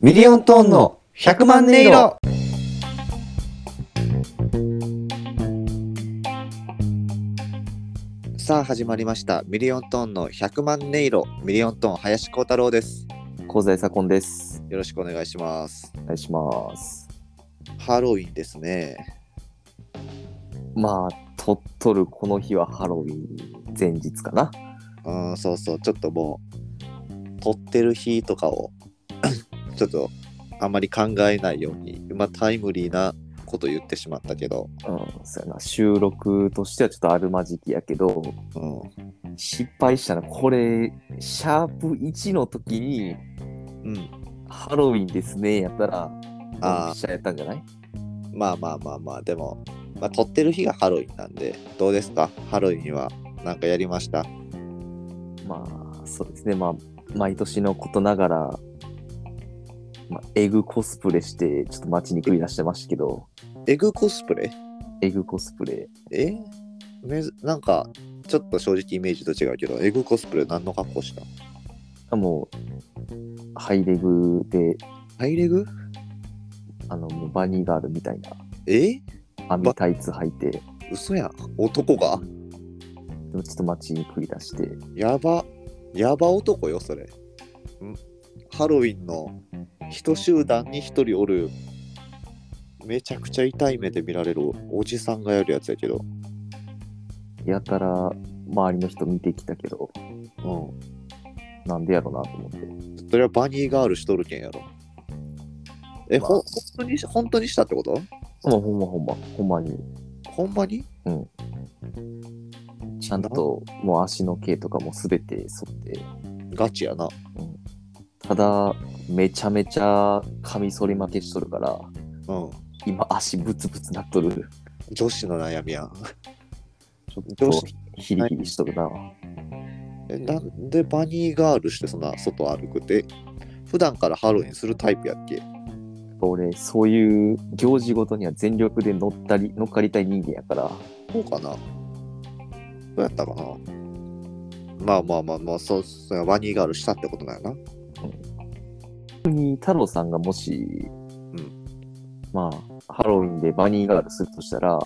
ミリオントーンの100万音色。さあ始まりました。ミリオントーンの100万音色。ミリオントーン林光太郎です。香西左近です。よろしくお願いします。お願いします。ハロウィンですね。まあ、とっとるこの日はハロウィン前日かな。うんそうそう。ちょっともう撮ってる日とかをちょっとあんまり考えないようにまあタイムリーなこと言ってしまったけど。うん、そうやな。収録としてはちょっとあるまじきやけど、うん。失敗したら、これ、シャープ1の時に、うん。ハロウィンですね、やったら、あー。ドンピシャやったんじゃない？まあまあまあまあでもまあ撮ってる日がハロウィンなんでどうですか？ハロウィンはなんかやりました？まあ、そうですね。まあ、毎年のことながら、まあ、エグコスプレして、ちょっと街に繰り出してましたけど、エグコスプレ？エグコスプレ、え？めずなんかちょっと正直イメージと違うけどエグコスプレ何の格好した？あもう、ハイレグで、ハイレグ？あの、もうバニーガールみたいな。え？網タイツ履いて、で嘘やん。男が？もちょっと街に繰り出して、やば。やば男よそれ。ん？ハロウィンの一集団に一人おる。めちゃくちゃ痛い目で見られるおじさんがやるやつやけど。やたら周りの人見てきたけど、うん。なんでやろなと思って。それはバニーガールしとるけんやろ。え、まあ。ほ本当に本当にしたってこと？まあ、ほんまほんま、ほんまに、ほんまに？ちゃんともう足の毛とかもすべて沿って、ガチやなただ、めちゃめちゃカミソリ負けしとるから、うん。今足ブツブツなっとる。女子の悩みやん。ちょっと女子ヒリヒリしとるな。えなんでバニーガールしてそんな外歩くって？普段からハロウィンするタイプやっけ？俺、そういう行事ごとには全力で乗ったり、乗っかりたい人間やから、そうかな。どうやったかな？まあまあまあまあそうそうバニーガールしたってことなんやな。逆に太郎さんがもし、ん。まあ、ハロウィンでバニーガールするとしたら、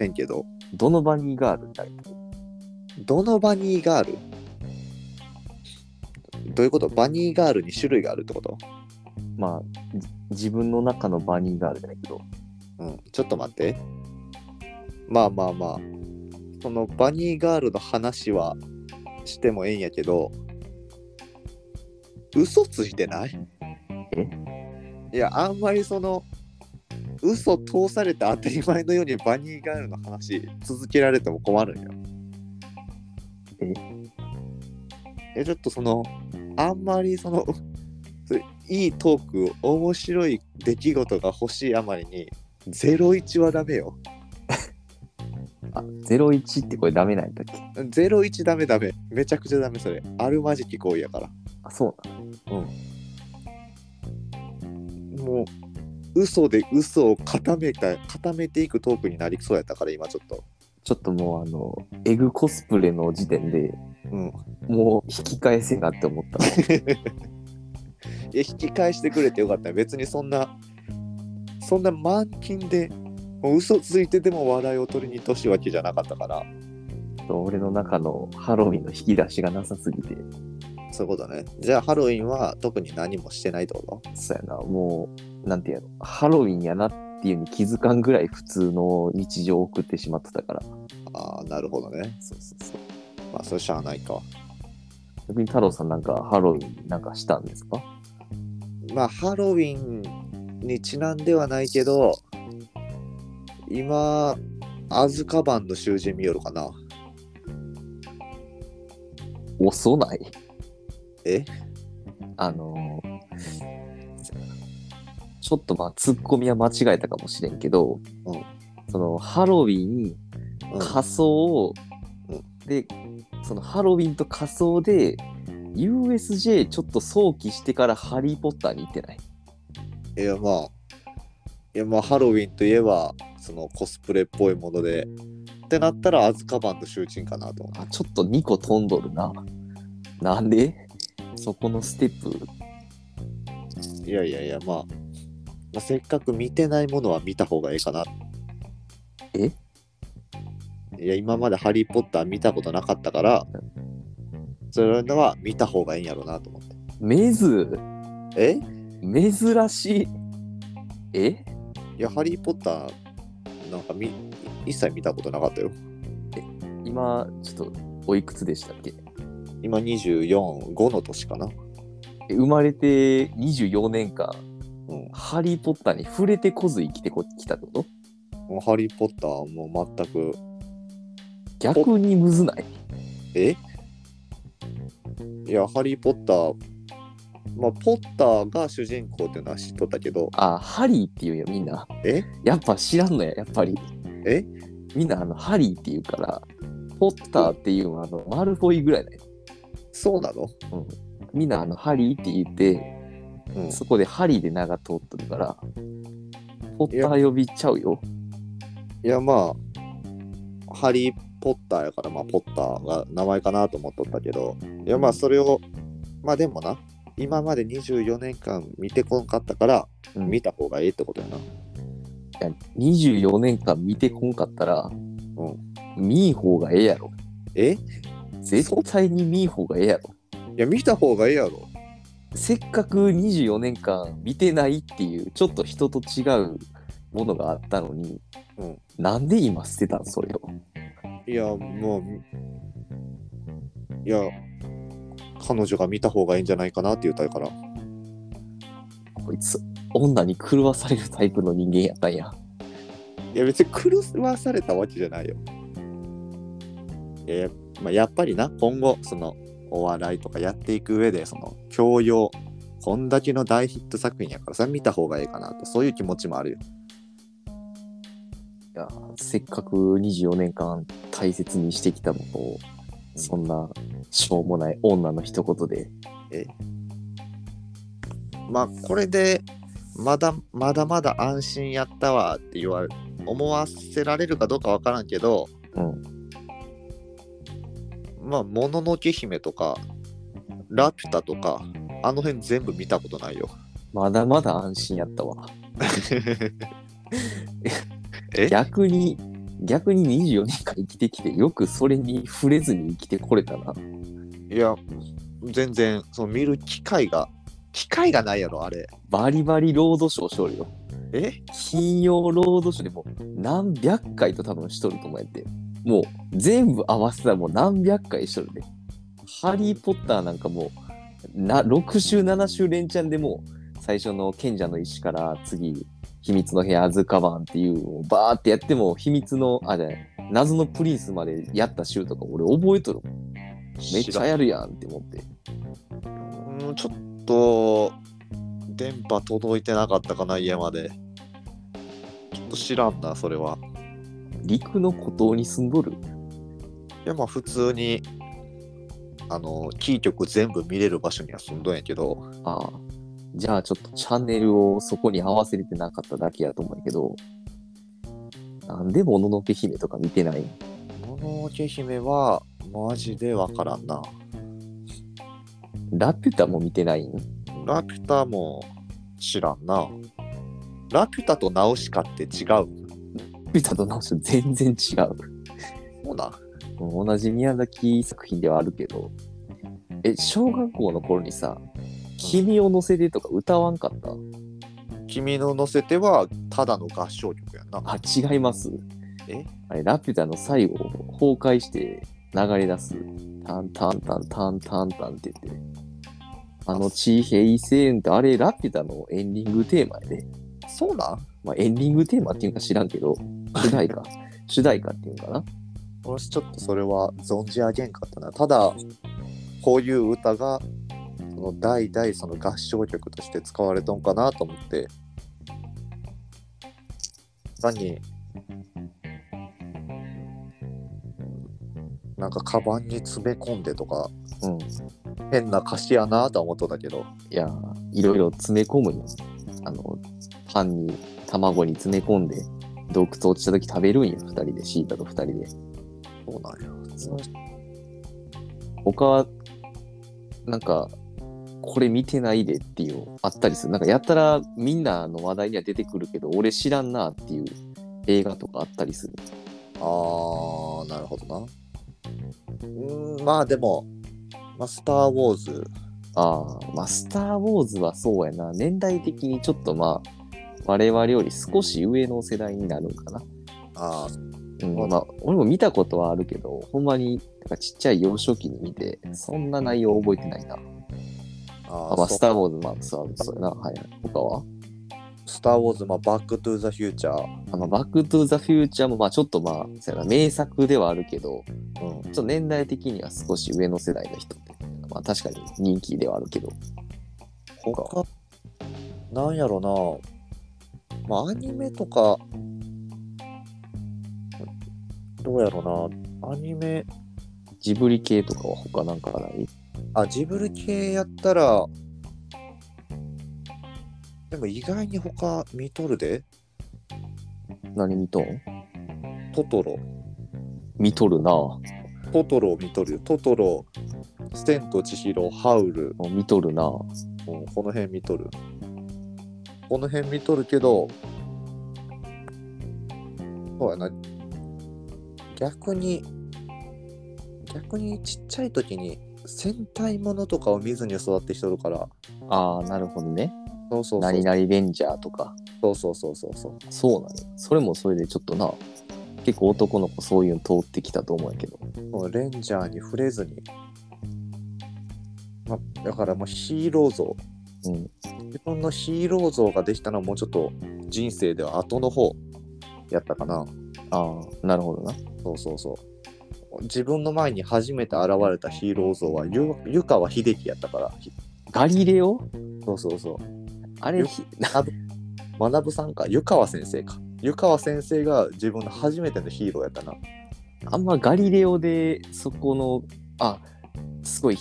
へんけど。どのバニーガールになりたい？どのバニーガール？どういうこと？バニーガールに種類があるってこと？まあ、じ自分の中のバニーガールじゃないけど、うん、ちょっと待って。まあまあまあ、そのバニーガールの話はしてもええんやけど、嘘ついてない？えいや、あんまりその、嘘通されて当たり前のようにバニーガールの話続けられても困るんよ。え？え、ちょっとその、あんまりその、そういいトーク、面白い出来事が欲しいあまりに、01はダメよ。あ、01ってこれダメなんだっけ？01ダメダメ。めちゃくちゃダメそれ。あるまじき行為やから。あ、そうなのもう、嘘で嘘を固めた、固めていくトークになりそうやったから、今ちょっと。ちょっともうあの、エグコスプレの時点でうん。もう引き返せなって思った。いや、引き返してくれてよかった。別にそんな、そんな満勤で、もう嘘ついてでも笑いを取りにとしいわけじゃなかったから、俺の中のハロウィンの引き出しがなさすぎて、そういうことね。じゃあ、ハロウィンは特に何もしてないってこと？そうやな、もう、なんていうの、ハロウィンやなっていうに気づかんぐらい普通の日常を送ってしまってたから。ああ、なるほどね。そうそうそう。まあ、それしゃあないか。逆に太郎さんなんかハロウィンなんかしたんですか？まあ、ハロウィンにちなんではないけど、今、アズカバンの囚人見よるかな。遅ない？えあのーちょっとまあツッコミは間違えたかもしれんけど、うん。そのハロウィンうん。仮装、うん。でそのハロウィンと仮装で USJ ちょっと想起してからハリー・ポッターに行ってない？いや、まあ、いや、まあ、ハロウィンといえば、そのコスプレっぽいもので、ってなったら、アズカバンの囚人かなと思あちょっと2個飛んどるな。なんで？そこのステップいやいやいや、まあ、まあ、せっかく見てないものは見た方がいいかな。え？いや、今までハリー・ポッター見たことなかったから、それのは見た方がいいんやろうなと思って。めず、え？珍しい。え？いや、ハリー・ポッター、なんかみ一切見たことなかったよ。今、ちょっと、おいくつでしたっけ？今24、5の年かな？え生まれて24年間、うん。ハリー・ポッターに触れてこず生きてこきたってこと？もうハリー・ポッターはもう全く、逆にむずない？え？いや、ハリー・ポッター、まあ、ポッターが主人公っていうのは知っとったけど、あ、ハリーって言うよ、みんな。え？やっぱ知らんのや、やっぱり。え？みんな、あの、ハリーって言うから、ポッターっていうのは、あの、マルフォイぐらいだよ。そうなの？みんな、あの、ハリーって言って、うん。そこでハリーで名が通ってるから、ポッター呼びちゃうよ。いや、まあ、ハリー・ポッターやから、まあ、ポッターが名前かなと思っとったけど、いや、まあ、それを、まあ、でもな、今まで24年間見てこんかったから、うん見た方がいいってことやな。いや24年間見てこんかったら、うん。見ん方がええやろ。え？い絶対に見ん方がええやろ。や、見た方がいいやろ。せっかく24年間見てないっていう、ちょっと人と違うものがあったのに、うんなんで今捨てたんそれを？いや、もう、いや、彼女が見た方がいいんじゃないかなって言ったいから。こいつ、女に狂わされるタイプの人間やったんや。いや、別に狂わされたわけじゃないよ。いや、まあ、やっぱりな、今後、その、お笑いとかやっていく上で、その、教養、こんだけの大ヒット作品やからさ、見た方がいいかなと、そういう気持ちもあるよ。いやせっかく24年間大切にしてきたものを、そんなしょうもない女の一言で、まあ、これで、まだまだまだ安心やったわって言われ、思わせられるかどうかわからんけど、うん、まあ、もののけ姫とか、ラピュタとか、あの辺全部見たことないよ。まだまだ安心やったわ。え？逆に、逆に24年間生きてきて、よくそれに触れずに生きてこれたな。いや、全然、その見る機会が、機会がないやろ、あれ。バリバリロードショーしとるよ。え？金曜ロードショーでも何百回と多分しとると思うやって。もう全部合わせたらもう何百回しとるで。ハリー・ポッターなんかもうな6週7週連チャンでもう最初の賢者の石から次秘密の部屋アズカバンっていうをバーってやっても秘密のあじゃない謎のプリンスまでやった週とか俺覚えとるめっちゃやるやんって思ってうんちょっと、電波届いてなかったかな、家まで。ちょっと知らんな、それは。陸の孤島に住んどる？いや、まあ、普通に、あの、キー局全部見れる場所には住んどんやけど、ああ。じゃあちょっとチャンネルをそこに合わせれてなかっただけやと思うけど、なんでもののけ姫とか見てない？もののけ姫は、マジでわからんな。ラピュタも見てないん？ラピュタも知らんな。ラピュタとナウシカって違う？ラピュタと直し全然違う。そうなん同じ宮崎作品ではあるけど、え、小学校の頃にさ、君を乗せてとか歌わんかった？君の乗せてはただの合唱曲やんな。あ、違います。え？あれ、ラピュタの最後、崩壊して流れ出す、タンタンタンタンタンタンって言って、あの地平線って、あれ、ラピュタのエンディングテーマやで。そうなん？まあ、エンディングテーマっていうか知らんけど、主題歌、主題歌っていうのかな？俺ちょっとそれは存じ上げんかったな。ただ、こういう歌が、その代々その合唱曲として使われとんかなと思って、何なんかカバンに詰め込んでとか、うん。変な歌詞やなとは思っとったけど、いや、いろいろ詰め込むよ。あの、パンに、卵に詰め込んで、洞窟落ちた時食べるんよ、二人で、シータと二人で。そうなんや。他は、なんか、これ見てないでっていうのあったりする。なんかやったらみんなの話題には出てくるけど、俺知らんなっていう映画とかあったりする。あー、なるほどな。うーん、まあでも、まあ、スター・ウォーズ、ああ、まあ、スター・ウォーズはそうやな。年代的にちょっとまあ、我々より少し上の世代になるんかな。あーうん、まあ、俺も見たことはあるけど、ほんまに、なんかちっちゃい幼少期に見て、そんな内容覚えてないな。あ、まあ、あーそうスター・ウォーズ、まあ、そうそうやな。はい。他は？スター・ウォーズ、まあ、バック・トゥ・ザ・フューチャー。あまあ、バック・トゥ・ザ・フューチャーも、まあ、ちょっとまあ、そうやな、名作ではあるけど、うん。ちょっと年代的には少し上の世代の人って、まあ、確かに人気ではあるけど、他、なんやろな。まあ、アニメとか、どうやろな。アニメ、ジブリ系とかは他なんかない？あ、ジブリ系やったら、でも意外に他見とるで。何見とん？トトロ。見とるな。トトロを見とるよ。トトロ、ステンと千尋、ハウル、見とるな。うんこの辺見とる。この辺見とるけど、そうやな。逆に、逆にちっちゃい時に戦隊ものとかを見ずに育ってきとるから、ああ、なるほどね。そうそうそう。何々レンジャーとか。そうそうそうそうそう。そうなんや。それもそれでちょっとな、結構男の子そういうの通ってきたと思うけど。レンジャーに触れずに。ま、だからもうヒーロー像。うん。自分のヒーロー像ができたのはもうちょっと人生では後の方やったかな。ああ、なるほどな。そうそうそう。自分の前に初めて現れたヒーロー像はゆ湯川秀樹やったから。ひガリレオ？そうそうそう。あれ、学さんか湯川先生か。湯川先生が自分の初めてのヒーローやったな。あんまガリレオでそこの、あ、すごい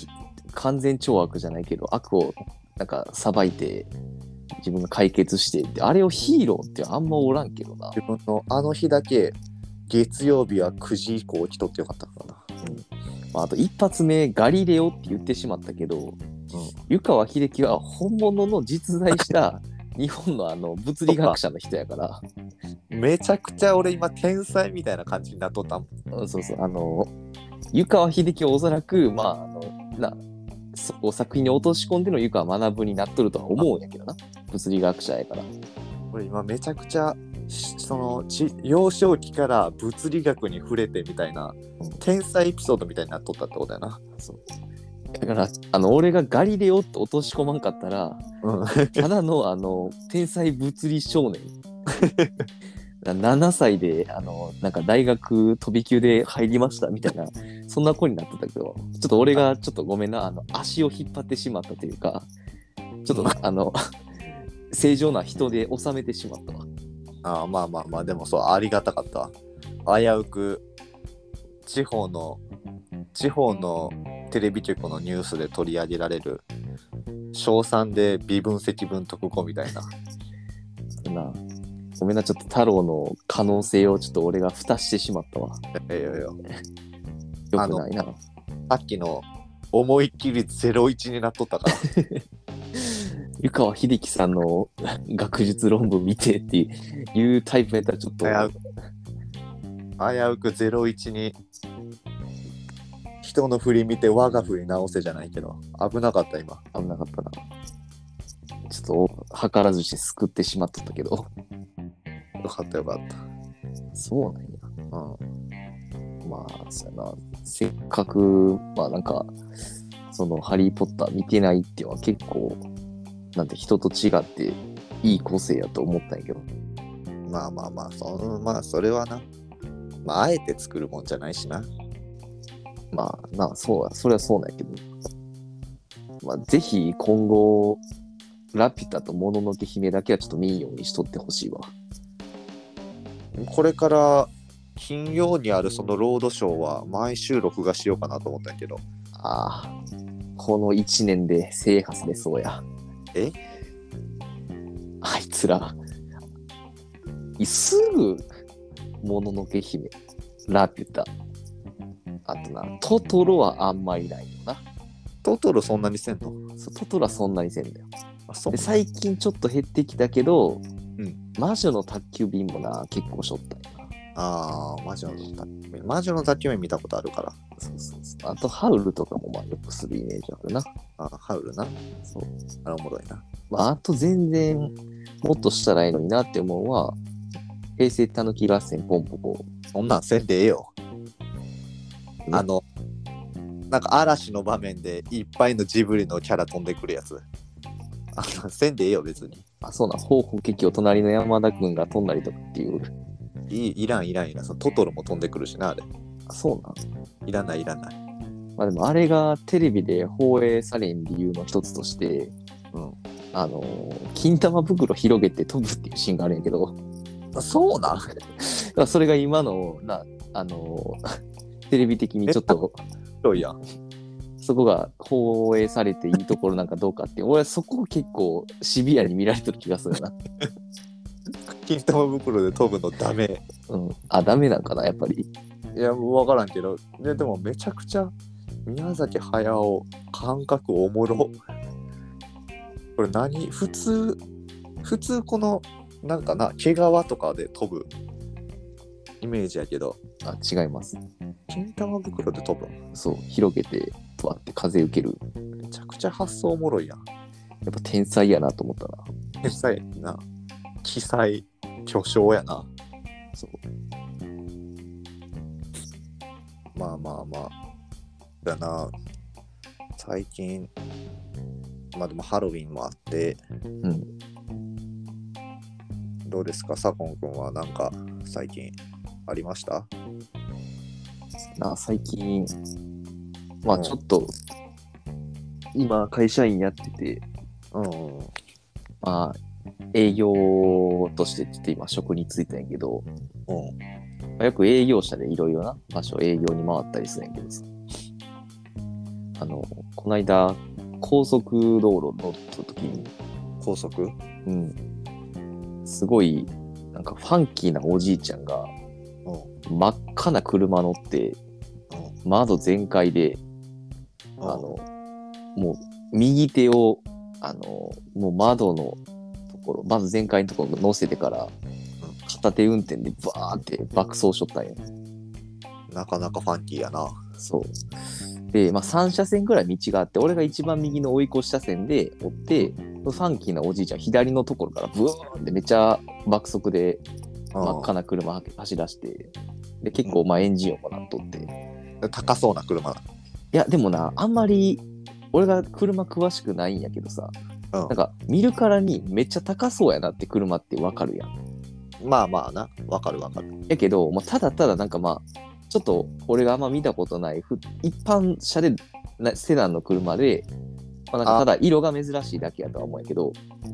完全懲悪じゃないけど、悪をなんかさばいて、自分が解決してって、あれをヒーローってあんまおらんけどな。自分のあの日だけ月曜日は9時以降起きとってよかったからな。まあ、あと一発目、ガリレオって言ってしまったけど、湯川秀樹は本物の実在した 日本のあの物理学者の人やから、めちゃくちゃ俺今天才みたいな感じになっとったもん。うんそうそう、あの、湯川秀樹はおそらく、まあ、あの、な、そこを作品に落とし込んでの湯川学になっとるとは思うんやけどな。物理学者やから。俺今めちゃくちゃしそのち幼少期から物理学に触れてみたいな天才エピソードみたいになっとったってことやな。そう。だから、あの、俺がガリレオって落とし込まんかったら、うん。ただの、あの、天才物理少年。7歳で、あの、なんか大学飛び級で入りましたみたいな、そんな子になってたけど、ちょっと俺がちょっとごめんな、あの、足を引っ張ってしまったというか、ちょっと、あの、正常な人で収めてしまったわ。ああまあまあまあでもそうありがたかった。危うく地方の地方のテレビ局のニュースで取り上げられる小3で微分積分解く子みたい。なごめんな、ちょっと太郎の可能性をちょっと俺が蓋してしまったわ。いやいやいやよくないな。さっきの思いっきり01になっとったから。湯川秀樹さんの学術論文見てっていうタイプやったらちょっと、危うく危うく01に人の振り見て我が振り直せじゃないけど危なかった今危なかったな。ちょっと、図らずして救ってしまっとったけど。よかったよかっそうなんや。た、うん、まあ、そうやな。せっかく、まあなんか、その、ハリー・ポッター見てないっていうのは結構、なんて人と違っていい個性やと思ったんやけど。まあまあまあそのまあそれはなまああえて作るもんじゃないしなまあ、なあ、そうや、それはそうなんやけど。まあ、ぜひ今後、ラピュタともののけ姫だけはちょっと見んようにしとってほしいわ。これから金曜にあるそのロードショーは毎週録画しようかなと思ったんやけどああ、この1年で制覇されそうや。え？あいつら、いすぐ、もののけ姫、ラピュタ、あとな、トトロはあんまりないよな。トトロそんなにせんの？トトロはそんなにせんだよ。で最近ちょっと減ってきたけど、うん魔女の宅急便もな、結構しょったんやな。ああ、魔女の宅急便。魔女の宅急便見たことあるから。そうそうそう。あと、ハウルとかもまあよくするイメージあるな。あハウルな。そう。あれおもろいな。まあ、あと全然もっとしたらいいのになって思うのは、平成たぬき合戦ポンポコ。そんなんせんでええよ。あの、なんか嵐の場面でいっぱいのジブリのキャラ飛んでくるやつ。あせんでええよ、別に。あ、そうなん、方法劇を隣の山田くんが飛んだりとかっていう。いいいらんいらんいらん。そのトトロも飛んでくるしな、あれ。あ、そうなん。いらないいらない。まあでもあれがテレビで放映されん理由の一つとして、うん。あのー金玉袋広げて飛ぶっていうシーンがあるんやけど、そうなん？だからそれが今の、な、あのー テレビ的にちょっと、広いやん。そこが放映されていいところなんかどうかって俺はそこを結構シビアに見られてる気がするな。金玉袋で飛ぶのダメ。うん。あ、ダメなんかな、やっぱり。いや、わからんけど、ででもめちゃくちゃ宮崎駿、感覚おもろ。これ何？普通、普通この、なんかな、毛皮とかで飛ぶイメージやけど、あ、違います。金玉袋で飛ぶんそう、広げて、とわって風受ける。めちゃくちゃ発想おもろいやん。やっぱ天才やなと思ったな。天才やな。奇才、巨匠やな。そう。まあまあまあ。だな。最近、まあでもハロウィンもあって、うん。どうですか、サコン君はなんか最近ありました？な最近、まあうんちょっと、今会社員やってて、うん。まあ営業としてちょっと今職に就いたんやけど、うん。まあよく営業者でいろいろな場所営業に回ったりするんやけどさ。あの、この間、高速道路乗った時に、高速？うん。すごい、なんかファンキーなおじいちゃんが、うん。真っ赤な車乗って、窓全開で、あの、もう、右手を、あの、もう窓のところ、まず全開のところ乗せてから、片手運転でバーって爆走しとったんよ。なかなかファンキーやな。そう。で、まあ3車線ぐらい道があって、俺が一番右の追い越し車線で追って、ファンキーなおじいちゃん左のところからブーンってめっちゃ爆速で真っ赤な車走らして、で、結構まあエンジン音もなっとって。うん高そうな車。いや、でもな、あんまり、俺が車詳しくないんやけどさ、うんなんか見るからにめっちゃ高そうやなって車ってわかるやん。まあまあな。わかるわかる。やけど、まあ、ただただなんかまあ、ちょっと俺があんま見たことないふ一般車でなセダンの車で、まあ、なんかただ色が珍しいだけやとは思うけど、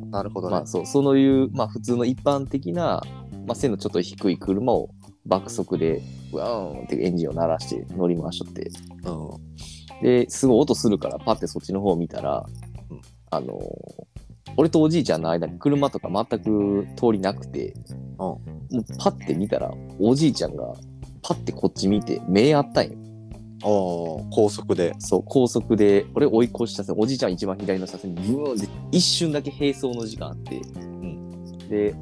なるほどね。まあそう、そういう、まあ普通の一般的な、まあ背のちょっと低い車を爆速で、うわーん。ってエンジンを鳴らして乗り回しとって、うん。で、すごい音するからパッてそっちの方を見たら、うん。あのー俺とおじいちゃんの間に車とか全く通りなくて、もうパッて見たら、おじいちゃんがパッてこっち見て、目あったんよ。おー高速で。そう、高速で、俺追い越し車線、おじいちゃん一番左の車線にブーンって一瞬だけ並走の時間あって、で、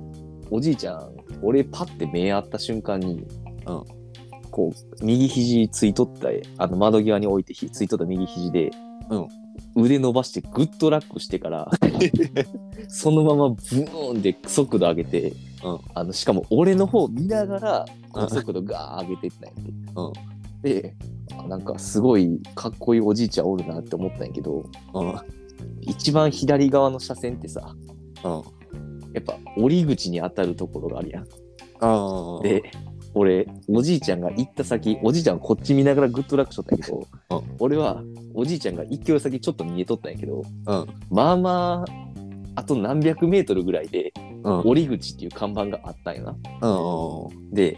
おじいちゃん、俺パッて目合った瞬間に、うんこう、右肘ついとった、あの窓際に置いてひついとった右肘で、うん腕伸ばしてグッドラックしてから、そのままブーンって速度上げて、うんあのしかも俺の方見ながら、速度ガー上げていったんやって。うんで、あなんかすごいかっこいいおじいちゃんおるなって思ったんやけど、うん。一番左側の車線ってさ、うん。やっぱ折り口に当たるところがあるやん。で、俺、おじいちゃんが行った先、おじいちゃんはこっち見ながらグッドラックしとったんやけど、うん俺はおじいちゃんが一挙先ちょっと見えとったんやけど、うん。まあまあ、あと何百メートルぐらいで、うん。折り口っていう看板があったんやな。うん。で、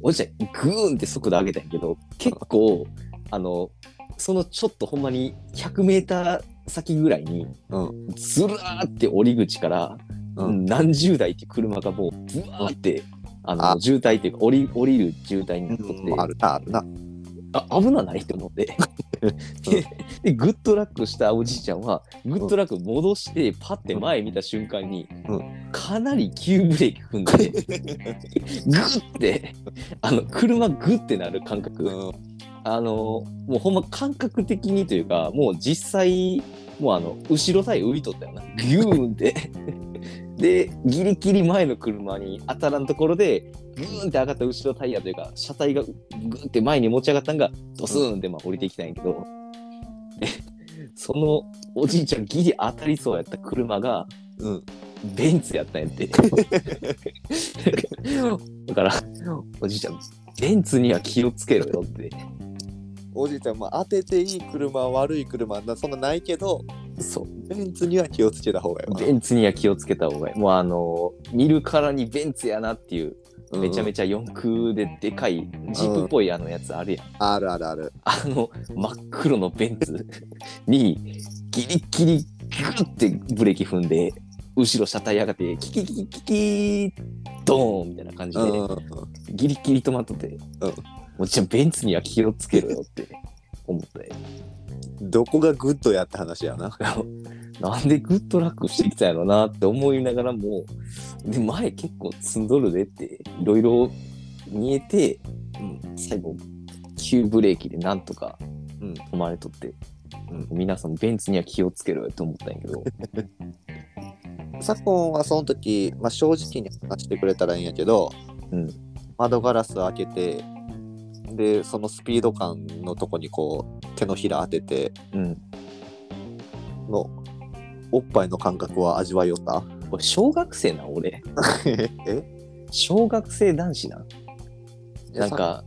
おじいちゃん、グーンって速度上げたんやけど、結構、あの、そのちょっとほんまに100メーター先ぐらいに、うん。ずらーって折り口から、うん。何十台って車がもう、ブワーって、あの、あ。渋滞っていうか、降り、降りる渋滞になっとって、あるな、あるな。あ危なないって思って。ででグッドラックしたおじいちゃんはグッドラック戻してパッて前見た瞬間に、うかなり急ブレーキ踏んでグッてあの車グッてなる感覚、うん。あのもうほんま感覚的にというかもう実際もうあの後ろタイヤ浮いとったよな。ギューンってでギリギリ前の車に当たらんところでグーンって上がった後ろタイヤというか車体がグーンって前に持ち上がったんがドスーンってまあ降りていきたんやけどで そのおじいちゃんギリ当たりそうやった車がうんベンツやったんやって。だからおじいちゃんベンツには気をつけろよって。おじいちゃん、まあ、当てていい車悪い車そんなないけどそう。ベンツには気をつけた方がいいわ。ベンツには気をつけた方がいい。もうあの見るからにベンツやなっていう、めちゃめちちゃ四駆ででかいジープっぽいあのやつあるやん。ゃあるあるある。あの真っ黒のベンツにギリギリギュってブレーキ踏んで、後ろ車体上がって、キキキキキキドーンみたいな感じで、うん。ギリギリ止まっとって、もちろんベンツには気をつけろよって思って。どこがグッドやって話やな。なんでグッドラックしてきたんやろなって思いながらも、で、前結構積んどるでって、いろいろ見えて、うん最後、急ブレーキでなんとかうん。止まれとって、うん。皆さんベンツには気をつけろよって思ったんやけど、昨今はその時、まあ、正直に話してくれたらいいんやけど、うん。窓ガラス開けてでそのスピード感のとこにこう手のひら当ててうん。のおっぱいの感覚は味わいよった？これ小学生な、俺。え？小学生男子な。なんか、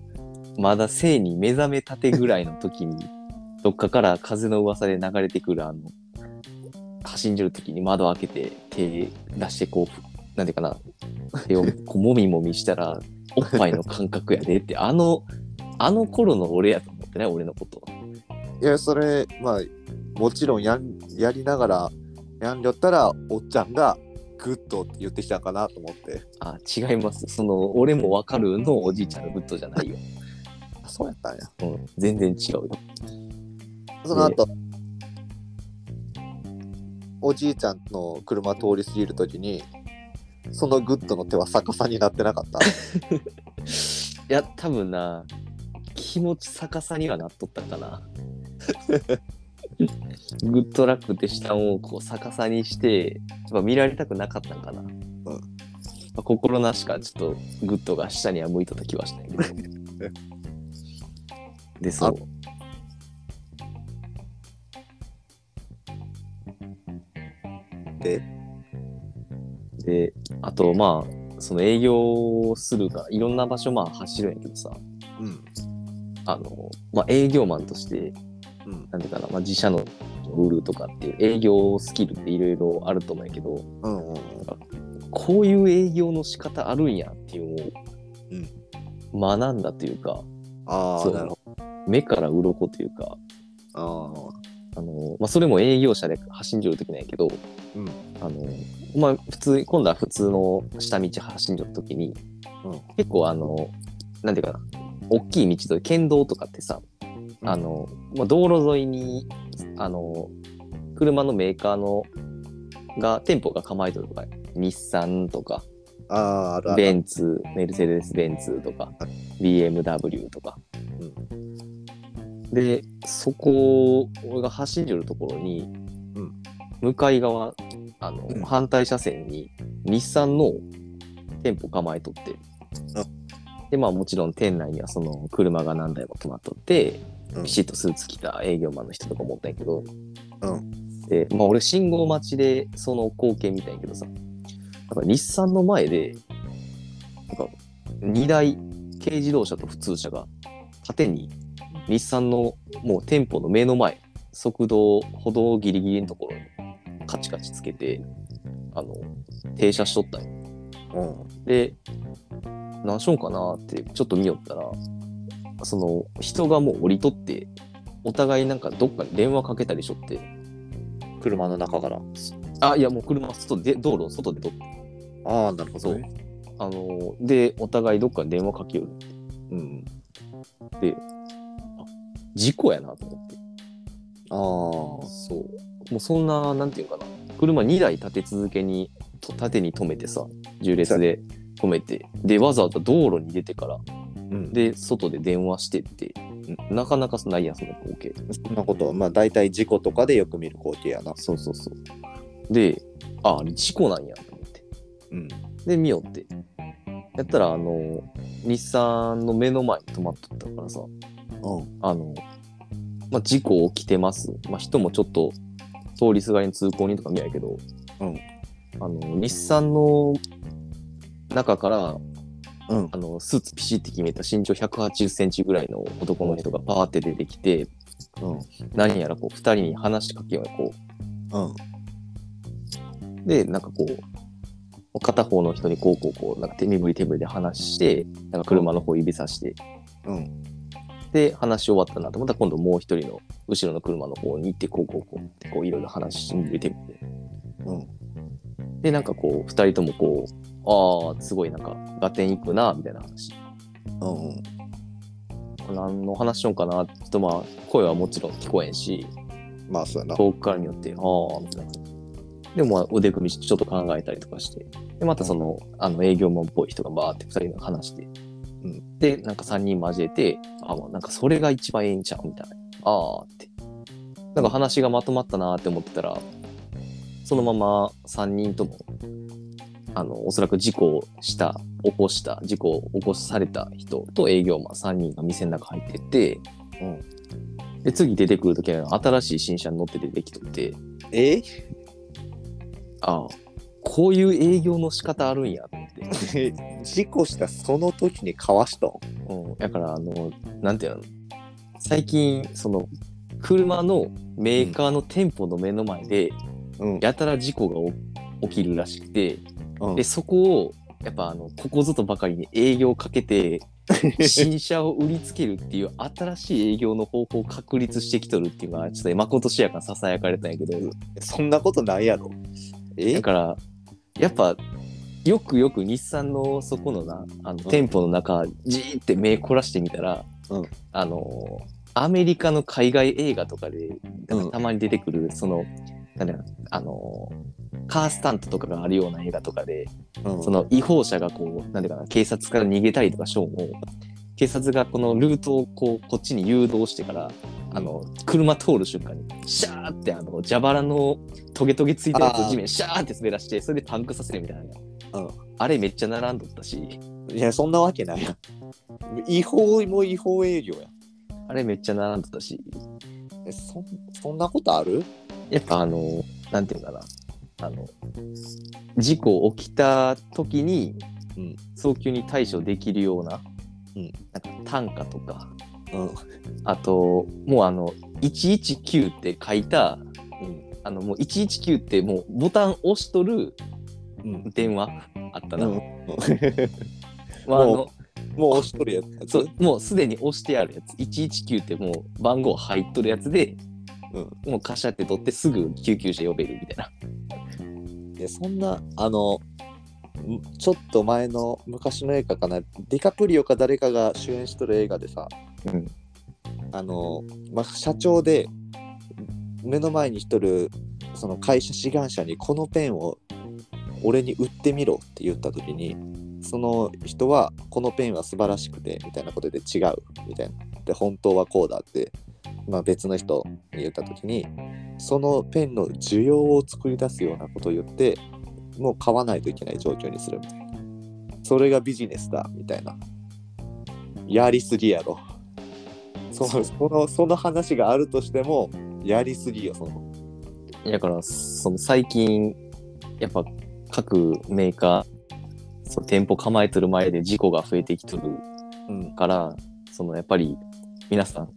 まだ性に目覚めたてぐらいの時に、どっかから風の噂で流れてくるあの、走んじる時に窓開けて手出してこう、なんていうかな、手をこうもみもみしたら、おっぱいの感覚やでって、あの、あの頃の俺やと思ってね、俺のこと。いやそれまあもちろんやんやりながらやんりょったらおっちゃんがグッドって言ってきたかなと思ってあ、違います。その、俺もわかるのおじいちゃんのグッドじゃないよ。あそうやったんやうん、全然違うよ。その後、おじいちゃんの車通り過ぎるときにそのグッドの手は逆さになってなかった？いや、多分な、気持ち逆さにはなっとったかな。グッドラックって下をこう逆さにして、やっぱ見られたくなかったんかな。まあ心なしかちょっとグッドが下には向いとった気はしたんやけど。で、そう。でで、あとまあ、その営業をするから、いろんな場所まあ走るんやけどさ、うんあの、まあ営業マンとして、うん。なんていうかな、まあ、自社の売るとかっていう営業スキルっていろいろあると思うんやけど、うんうんこういう営業の仕方あるんやっていうのを学んだというか、ああなるほ目から鱗というか、どあの、まあ、それも営業者で走んじるときなんやけど、うん。あの、まあ、普通、今度は普通の下道走んじるときに、うん。結構あの、なんていうかな、大きい道と県道とかってさ、あの、まあ、道路沿いに、あの、車のメーカーの、が、店舗が構えてるとか、日産とか、ああベンツ、メルセデス・ベンツとか、BMW とか。で、そこ、俺が走るところに、うん。向かい側、あの、うん。反対車線に日産の店舗構えとって。あ。で、まあもちろん店内にはその車が何台も止まっとって、うん。ビシッとスーツ着た営業マンの人とか思ったんやけど、うん。で、まあ俺信号待ちでその光景見たんやけどさ、なんか日産の前で、なんか2台軽自動車と普通車が縦に日産のもう店舗の目の前、速度、歩道ギリギリのところにカチカチつけて、あの、停車しとったんよ。うん。で、何しようかなってちょっと見よったら、その人がもう降りとって、お互いなんかどっかに電話かけたりしょって、車の中からあ、いやもう車外で、道路の外で撮って、ああなるほどね。あの、で、お互いどっかに電話かけよる。うんで、事故やなと思って。あそう。もうそんな、なんていうかな。車2台立て続けに、と縦に止めてさ、重列で止めて、で、わざわざ道路に出てから、あ。うん。で、外で電話してって、なかなかないやん、その光景。そんなこと、まあ大体事故とかでよく見る光景やな。そうそうそう。で、あ、あれ事故なんやと思って。うん。で、見よって。やったら、あの、日産の目の前に止まっとったからさ、うん。あの、まあ、事故起きてます。まあ、人もちょっと通りすがりに通行人とか見やけど、うん。あの、日産の中から、うん。あの、スーツピシって決めた身長180センチぐらいの男の人がパーって出てきて、うん。何やらこう、二人に話しかけようよこうん。う。で、なんかこう、片方の人にこうこうこう、なんか手身振り手振りで話して、なんか車の方指さして、うん。で、話し終わったなと思ったら、今度もう一人の後ろの車の方に行って、こうこうこうって、こういろいろ話してみて、うん。で、なんかこう、二人ともこう、ああ、すごいなんか、合点いくな、みたいな話。うん。何の話しようかな、ちょっとまあ、声はもちろん聞こえんし、まあそうやな。遠くからによって、ああ、みたいな。でもまあ腕組みちょっと考えたりとかして、で、またその、あの営業マンっぽい人がバーって二人が話して、んで、なんか三人交えて、ああ、なんかそれが一番ええんちゃうみたいな。ああって。なんか話がまとまったなーって思ってたら、そのまま三人とも、あの、おそらく事故をした、起こした、事故を起こされた人と営業マン三人が店の中入ってって、うん。で、次出てくるときは新しい新車に乗って出てきとって、え？ああ、こういう営業の仕方あるんやと思って。事故したその時にかわしたん？うん。だから、あの、なんていうの？最近、その、車のメーカーの店舗の目の前で、うん。やたら事故が起きるらしくて、うん。で、そこを、やっぱあの、ここぞとばかりに営業をかけて、新車を売りつけるっていう新しい営業の方法を確立してきとるっていうのは、ちょっとまことしやかに囁かれたんやけど、そんなことないやろ。え？だから、やっぱ、よくよく日産のそこのな、あの、店舗の中、じーって目凝らしてみたら、うん。あの、アメリカの海外映画とかで、たまに出てくる、その、なんだろうあの、カースタントとかがあるような映画とかで、うんその違法者がこう、なんていうかな、警察から逃げたりとかしようも、警察がこのルートをこう、こっちに誘導してから、あの、車通る瞬間に、シャーってあの、蛇腹のトゲトゲついたやつを地面にシャーって滑らして、それでパンクさせるみたいな。うんあれめっちゃ並んどったし、いや、そんなわけないやん。違法も違法営業やん。あれめっちゃ並んどったし、えそんそんなことある？やっぱあの、なんていうかな、あの、事故起きた時にうん、早急に対処できるような、うんなんか単価とか、うん。あと、もうあの、119って書いた、うん。あの、もう119ってもうボタン押しとるうん。電話あったな。うん まあ、あもの、もう押しとるやつ。そう、もうすでに押してあるやつ。119ってもう番号入っとるやつで、うん。もうカシャって取ってすぐ救急車呼べるみたいな。いやそん。なあのちょっと前の昔の映画かなディカプリオか誰かが主演しとる映画でさうん。あの、まあ、社長で目の前にしとるその会社志願者にこのペンを俺に売ってみろって言った時にその人はこのペンは素晴らしくてみたいなことで違うみたいなで本当はこうだって、まあ、別の人に言った時にそのペンの需要を作り出すようなことを言ってもう買わないといけない状況にする。みたいなそれがビジネスだみたいな。やりすぎやろ。そのそのその話があるとしてもやりすぎよその。だから、その最近、やっぱ各メーカー、そう店舗構えてる前で事故が増えてきとるうん。から、そのやっぱり皆さん、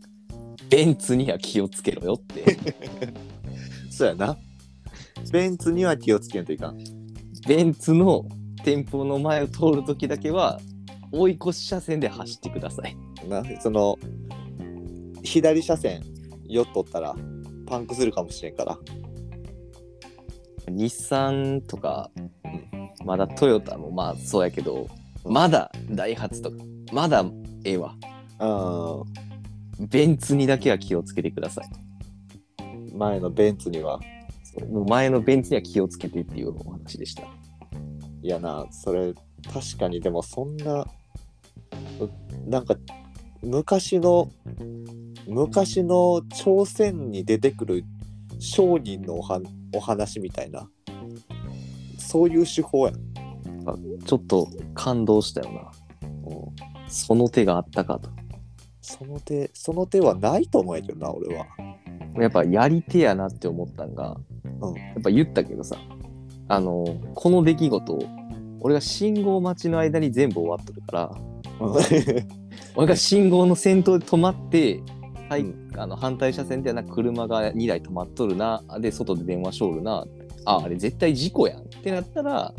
ベンツには気をつけろよって。そうやなベンツには気をつけんといかんベンツの店舗の前を通るときだけは、追い越し車線で走ってください。なその左車線寄っとったらパンクするかもしれんから日産とかん、まだトヨタもまあそうやけど、うんまだダイハツとか、まだええわ。うんベンツにだけは気をつけてください。前のベンツには。もう前のベンツには気をつけてっていうお話でした。いやな、それ、確かに、でもそんな、うなんか、昔の、昔の朝鮮に出てくる商人のおはお話みたいな、そういう手法やん。ちょっと感動したよな。うんその手があったかと。その手、その手はないと思うんやけどな、俺は。やっぱやり手やなって思ったんが、うん。やっぱ言ったけどさ、あの、この出来事を、俺が信号待ちの間に全部終わっとるから、俺が信号の先頭で止まって、はいうん。あの反対車線ではなく車が2台止まっとるなで外で電話しょるなああれ絶対事故やんってなったら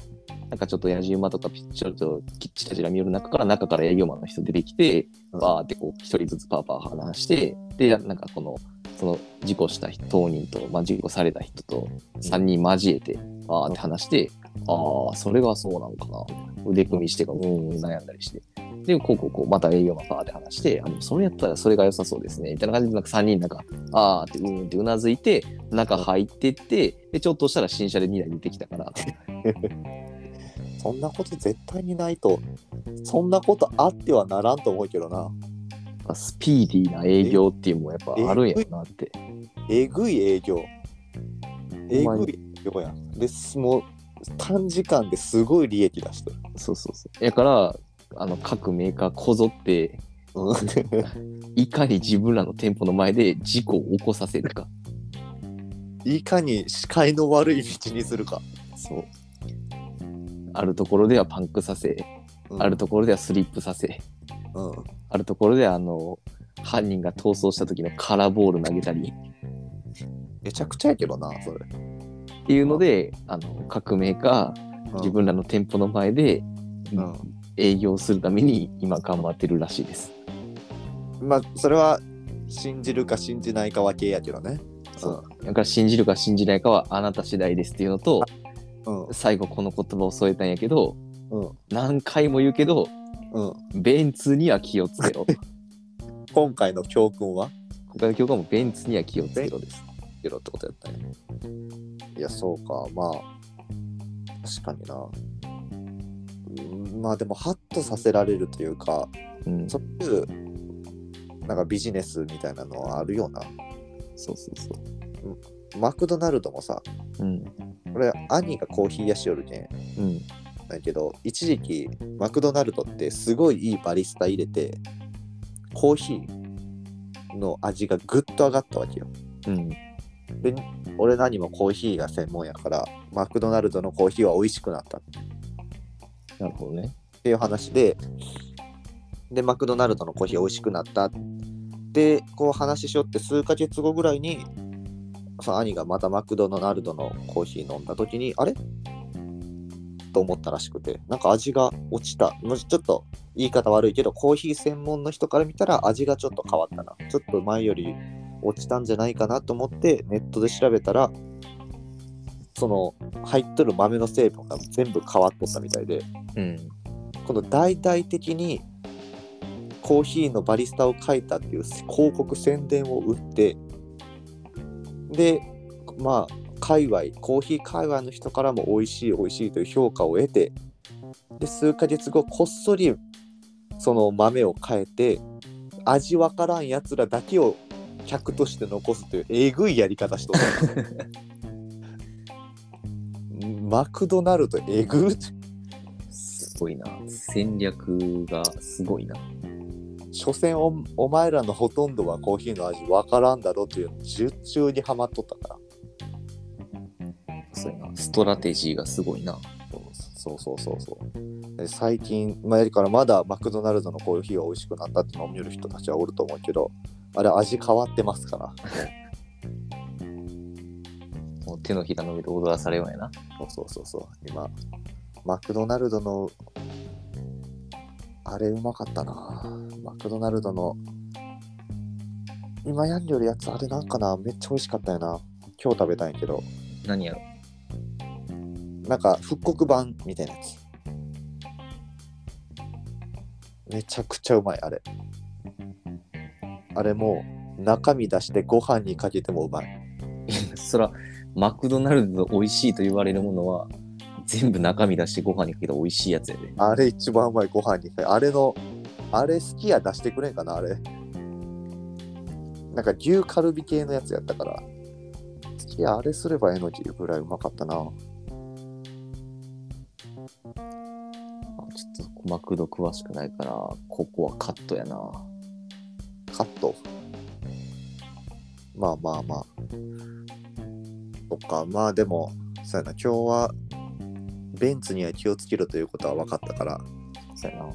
なんかちょっとやじ馬とかピッチャーとキッチラチラ見よる中から中から営業マンの人出てきてバーってこう一人ずつパーパー話してでなんかこのその事故した人当人と、まあ、事故された人と3人交えてバーって話して、ああそれがそうなんかな。腕組みしてかうん悩んだりして。で、こうこうこう、また営業マンパーって話して、あ、でもそれやったらそれが良さそうですね。みたいな感じで、なんか3人なんか、あーって、うーんってうなずいて、中入ってって、で、ちょっとしたら新車で2台出てきたから、そんなこと絶対にないと、そんなことあってはならんと思うけどな。スピーディーな営業っていうのもやっぱあるんやなって。えぐい営業。えぐい営業やん。です、もう短時間ですごい利益出してる。そうそうそう。やから、あの、各メーカーこぞって、うんいかに自分らの店舗の前で事故を起こさせるか。いかに視界の悪い道にするか。そう。あるところではパンクさせ、うんあるところではスリップさせ、うん。あるところではあの、犯人が逃走した時のカラーボール投げたりめちゃくちゃやけどな、それ。っていうので、あの、各メーカー、うん自分らの店舗の前で、うん営業するために今頑張ってるらしいです。まあ、それは信じるか信じないかは系やけどね。そうだから信じるか信じないかはあなた次第ですっていうのと、うん。最後この言葉を添えたんやけど、うん。何回も言うけど、うん。ベンツには気をつけろ。今回の教訓は？今回の教科もベンツには気をつけろです。けろってことやったんや。いや、そうか。まあ、確かにな。うんまあでも、ハッとさせられるというか、うん、そそういう、なんかビジネスみたいなのはあるよな。うそうそう。マクドナルドもさ、うん。俺、兄がコーヒー屋しよるけん。うん。だけど、一時期、マクドナルドってすごいいいバリスタ入れて、コーヒーの味がぐっと上がったわけよ。うん。で、俺何もコーヒーが専門やから、マクドナルドのコーヒーは美味しくなったっなるほどね。ていう話で、で、マクドナルドのコーヒー美味しくなった。で、こう話しよって数ヶ月後ぐらいに、その兄がまたマクドナルドのコーヒー飲んだ時に、あれ？と思ったらしくて、なんか味が落ちた。ちょっと言い方悪いけど、コーヒー専門の人から見たら味がちょっと変わったな。ちょっと前より落ちたんじゃないかなと思ってネットで調べたら、その入っとる豆の成分が全部変わっとったみたいで、うん。この大々的にコーヒーのバリスタを書いたっていう広告宣伝を打ってでまあ界隈コーヒー界隈の人からも美味しい美味しいという評価を得てで数ヶ月後こっそりその豆を変えて味わからんやつらだけを客として残すというえぐいやり方しとった マクドナルドえぐっすごいな。戦略がすごいな。所詮おお前らのほとんどはコーヒーの味わからんだろという術中にはまっとったからそうやな。ストラテジーがすごいな。そうそうそうそうで最近前やからまだマクドナルドのコーヒーが美味しくなったって飲みよる人たちはおると思うけどあれ味変わってますからもう手のひらの上で踊らされようやな。そうそうそうそう今マクドナルドのあれうまかったなマクドナルドの今やんりょるやつあれなんかな？めっちゃ美味しかったよな今日食べたんやけど何やろ？なんか復刻版みたいなやつ。めちゃくちゃうまい、あれ。あれも中身出してご飯にかけてもうまい。そら、マクドナルド美味しいと言われるものは、全部中身出してご飯にかけた美味しいやつやで。あれ一番うまいご飯にかけあれの、あれ好きや出してくれんかなあれ。なんか牛カルビ系のやつやったから。好きやあれすればええのにぐらいうまかったな。あちょっとマクド詳しくないから、ここはカットやな。カット。まあまあまあ。そっか、まあでも、そうやな、今日はベンツには気をつけろということは分かったから、そうやな。う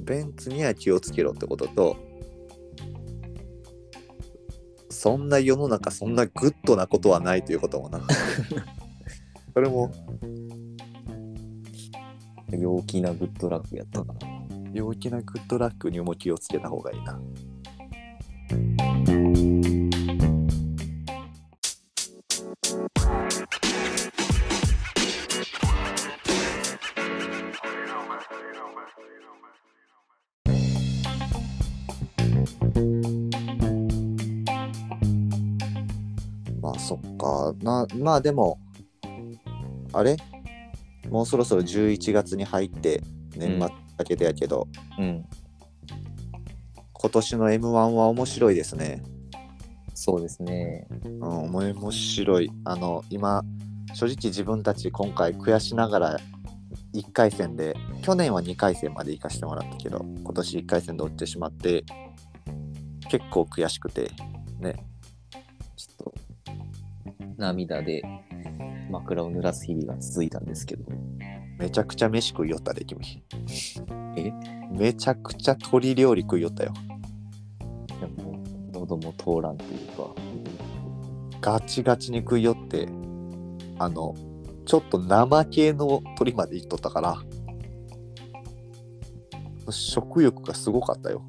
ん。ベンツには気をつけろってことと、そんな世の中、そんなグッドなことはないということもな。それも陽気なグッドラックやったから。陽気なグッドラックにも気をつけた方がいいな。か。なまあでも、あれ？もうそろそろ11月に入って年末だけでやけど、うん。今年の M1 は面白いですね。そうですね。うん、面白い。あの、今、正直自分たち今回悔しながら1回戦で、去年は2回戦まで行かせてもらったけど、今年1回戦で落ちてしまって、結構悔しくて、ね。涙で枕を濡らす日々が続いたんですけど。めちゃくちゃ飯食いよったで、君。え？めちゃくちゃ鶏料理食いよったよ。でも、喉も通らんというか、ガチガチに食いよって、あの、ちょっと生系の鶏までいっとったから、食欲がすごかったよ。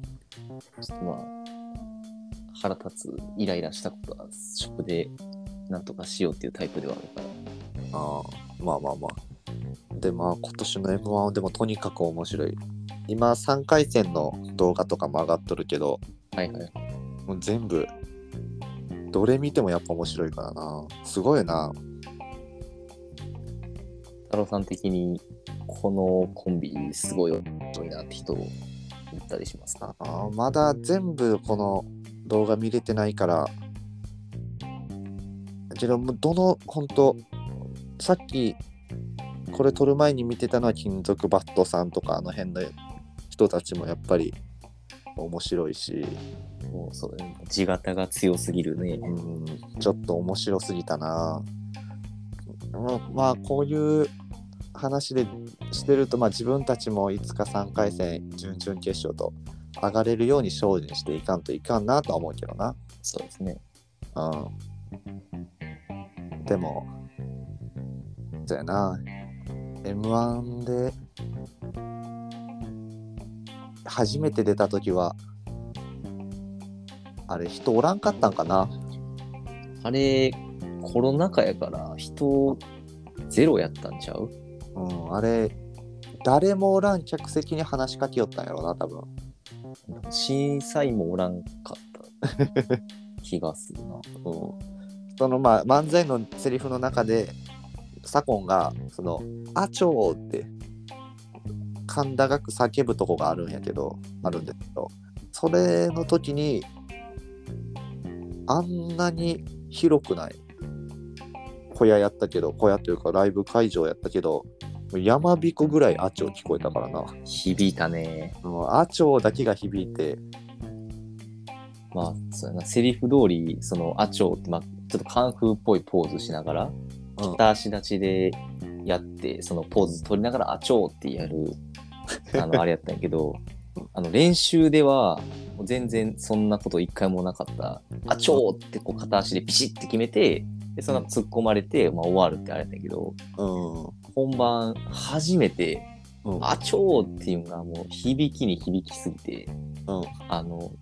ちょっとまあ、腹立つ、イライラしたことは、食でなんとかしようっていうタイプではあるから。ああまあまあまあ。で、まあ今年の M1 はでもとにかく面白い。今3回戦の動画とかも上がっとるけど、はいはい。もう全部、どれ見てもやっぱ面白いからな。すごいな。太郎さん的に、このコンビ、すごい面白いなって人を言ったりしますか？あーまだ全部この動画見れてないから、けど、もうどの、本当さっき、これ撮る前に見てたのは金属バットさんとかあの辺の人たちもやっぱり面白いし、もうそ地形が強すぎるね。うん、ちょっと面白すぎたな。まあまあ、こういう話でしてると、まあ、自分たちもいつか3回戦、準々決勝と上がれるように精進していかんといかんなとは思うけどな。そうですね。うん。でも、そうやな。M1 で初めて出た時は、あれ、人おらんかったんかな？あれ、コロナ禍やから人ゼロやったんちゃう？うん、あれ、誰もおらん客席に話しかけよったんやろな、多分。審査員もおらんかった気がするな。うん。そのまあ、漫才のセリフの中で、左近が、その、あちょーって、甲高く叫ぶとこがあるんやけど、あるんですけど、それの時に、あんなに広くない小屋やったけど、小屋というかライブ会場やったけど、山彦ぐらいあちょー聞こえたからな。響いたね。もうあちょーだけが響いて、まあ、そうやな、セリフ通り、その、アチョウって、まあ、ちょっとカンフーっぽいポーズしながら、うん。片足立ちでやって、そのポーズ取りながら、アチョウってやる、あの、あれやったんやけど、あの、練習では、もう全然そんなこと一回もなかった、アチョウってこう片足でピシッて決めて、で、その後突っ込まれて、まあ終わるってあれやったんやけど、うん。本番初めて、うん。アチョウっていうのがもう響きに響きすぎて、うん。あの、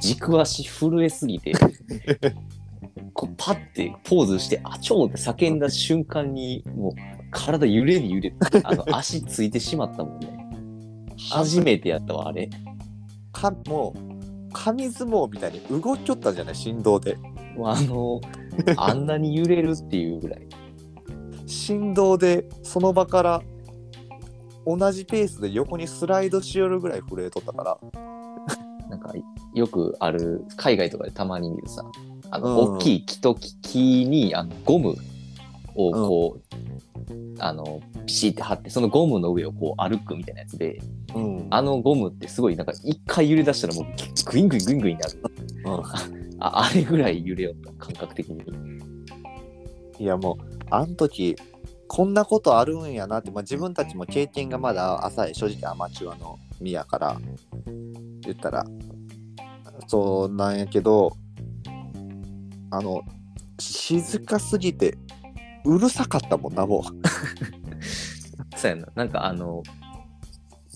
軸足震えすぎて、こうパッてポーズして、あちょうって叫んだ瞬間に、もう体揺れに揺れて、あの足ついてしまったもんね。初めてやったわ、あれ。かもう紙相撲みたいに動きよったじゃない振動でもうあの、あんなに揺れるっていうぐらい。振動でその場から同じペースで横にスライドしよるぐらい震えとったからなんか、よくある、海外とかでたまに見るさ、あの、うん大きい木と木に、あの、ゴムをこう、あの、ピシって貼って、そのゴムの上をこう歩くみたいなやつで、うんあのゴムってすごい、なんか、一回揺れ出したらもう、グイングイングイングインになる。ああれぐらい揺れよった、感覚的に。いやもうあん時こんなことあるんやなって、まあ、自分たちも経験がまだ浅い正直アマチュアの身やから言ったらそうなんやけどあの静かすぎてうるさかったもんなも そうやな。なんかあの、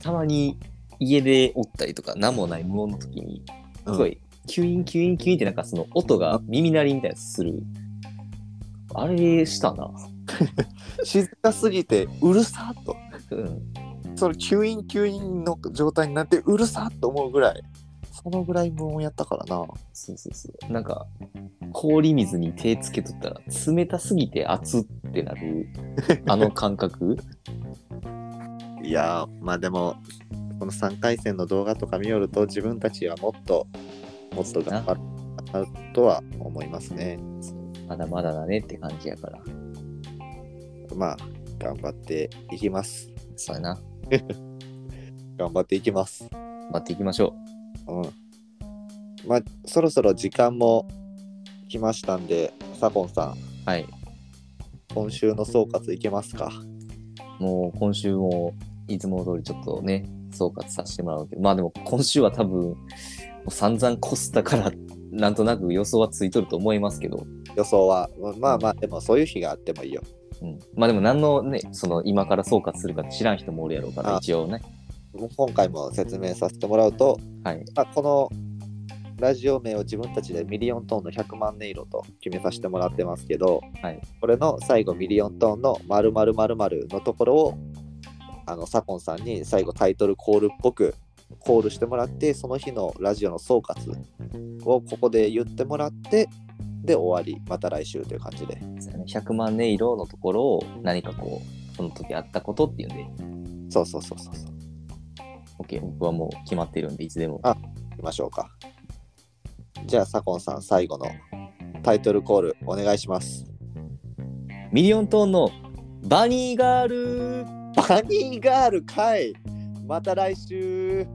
たまに家でおったりとか、何もない無音の時に、うすごい、キュインキュインキュインってなんかその音が耳鳴りみたいなやつする。あれしたな。静かすぎてうるさっとうん。そのキュインキュインの状態になってうるさっと思うぐらいそのぐらい無音やったからなそうそうそう。なんか、氷水に手つけとったら、冷たすぎて熱ってなる、あの感覚。いやーまあでもこの3回戦の動画とか見よると自分たちはもっともっと頑張るかなとは思いますねまだまだだねって感じやから。まあ頑張っていきますそうやな。頑張っていきます待 っていきましょうんまあそろそろ時間も来ましたんでサコンさんう。はい。今週の総括いけますか？もう今週もいつも通りちょっとね、総括させてもらうけど、まあでも今週は多分、もう散々コスタから、なんとなく予想はついとると思いますけど、予想はまあまあでもそういう日があってもいいようん。まあでも何のね、その今から総括するか知らん人もおるやろうから、あ一応ね。今回も説明させてもらうとはい。まあ、このラジオ名を自分たちでミリオントーンの100万音色と決めさせてもらってますけど、はい。これの最後ミリオントーンの〇〇〇〇のところをあのサコンさんに最後タイトルコールっぽくコールしてもらってその日のラジオの総括をここで言ってもらってで終わり。また来週という感じで。そうやね。100万音色のところを何かこう、その時あったことっていうんで、そうそうそうそうそう OK、僕はもう決まってるんで、いつでも。あ行きましょうか。じゃあサコンさん最後のタイトルコールお願いします。ミリオントーンのバニーガール。バニーガールかい。また来週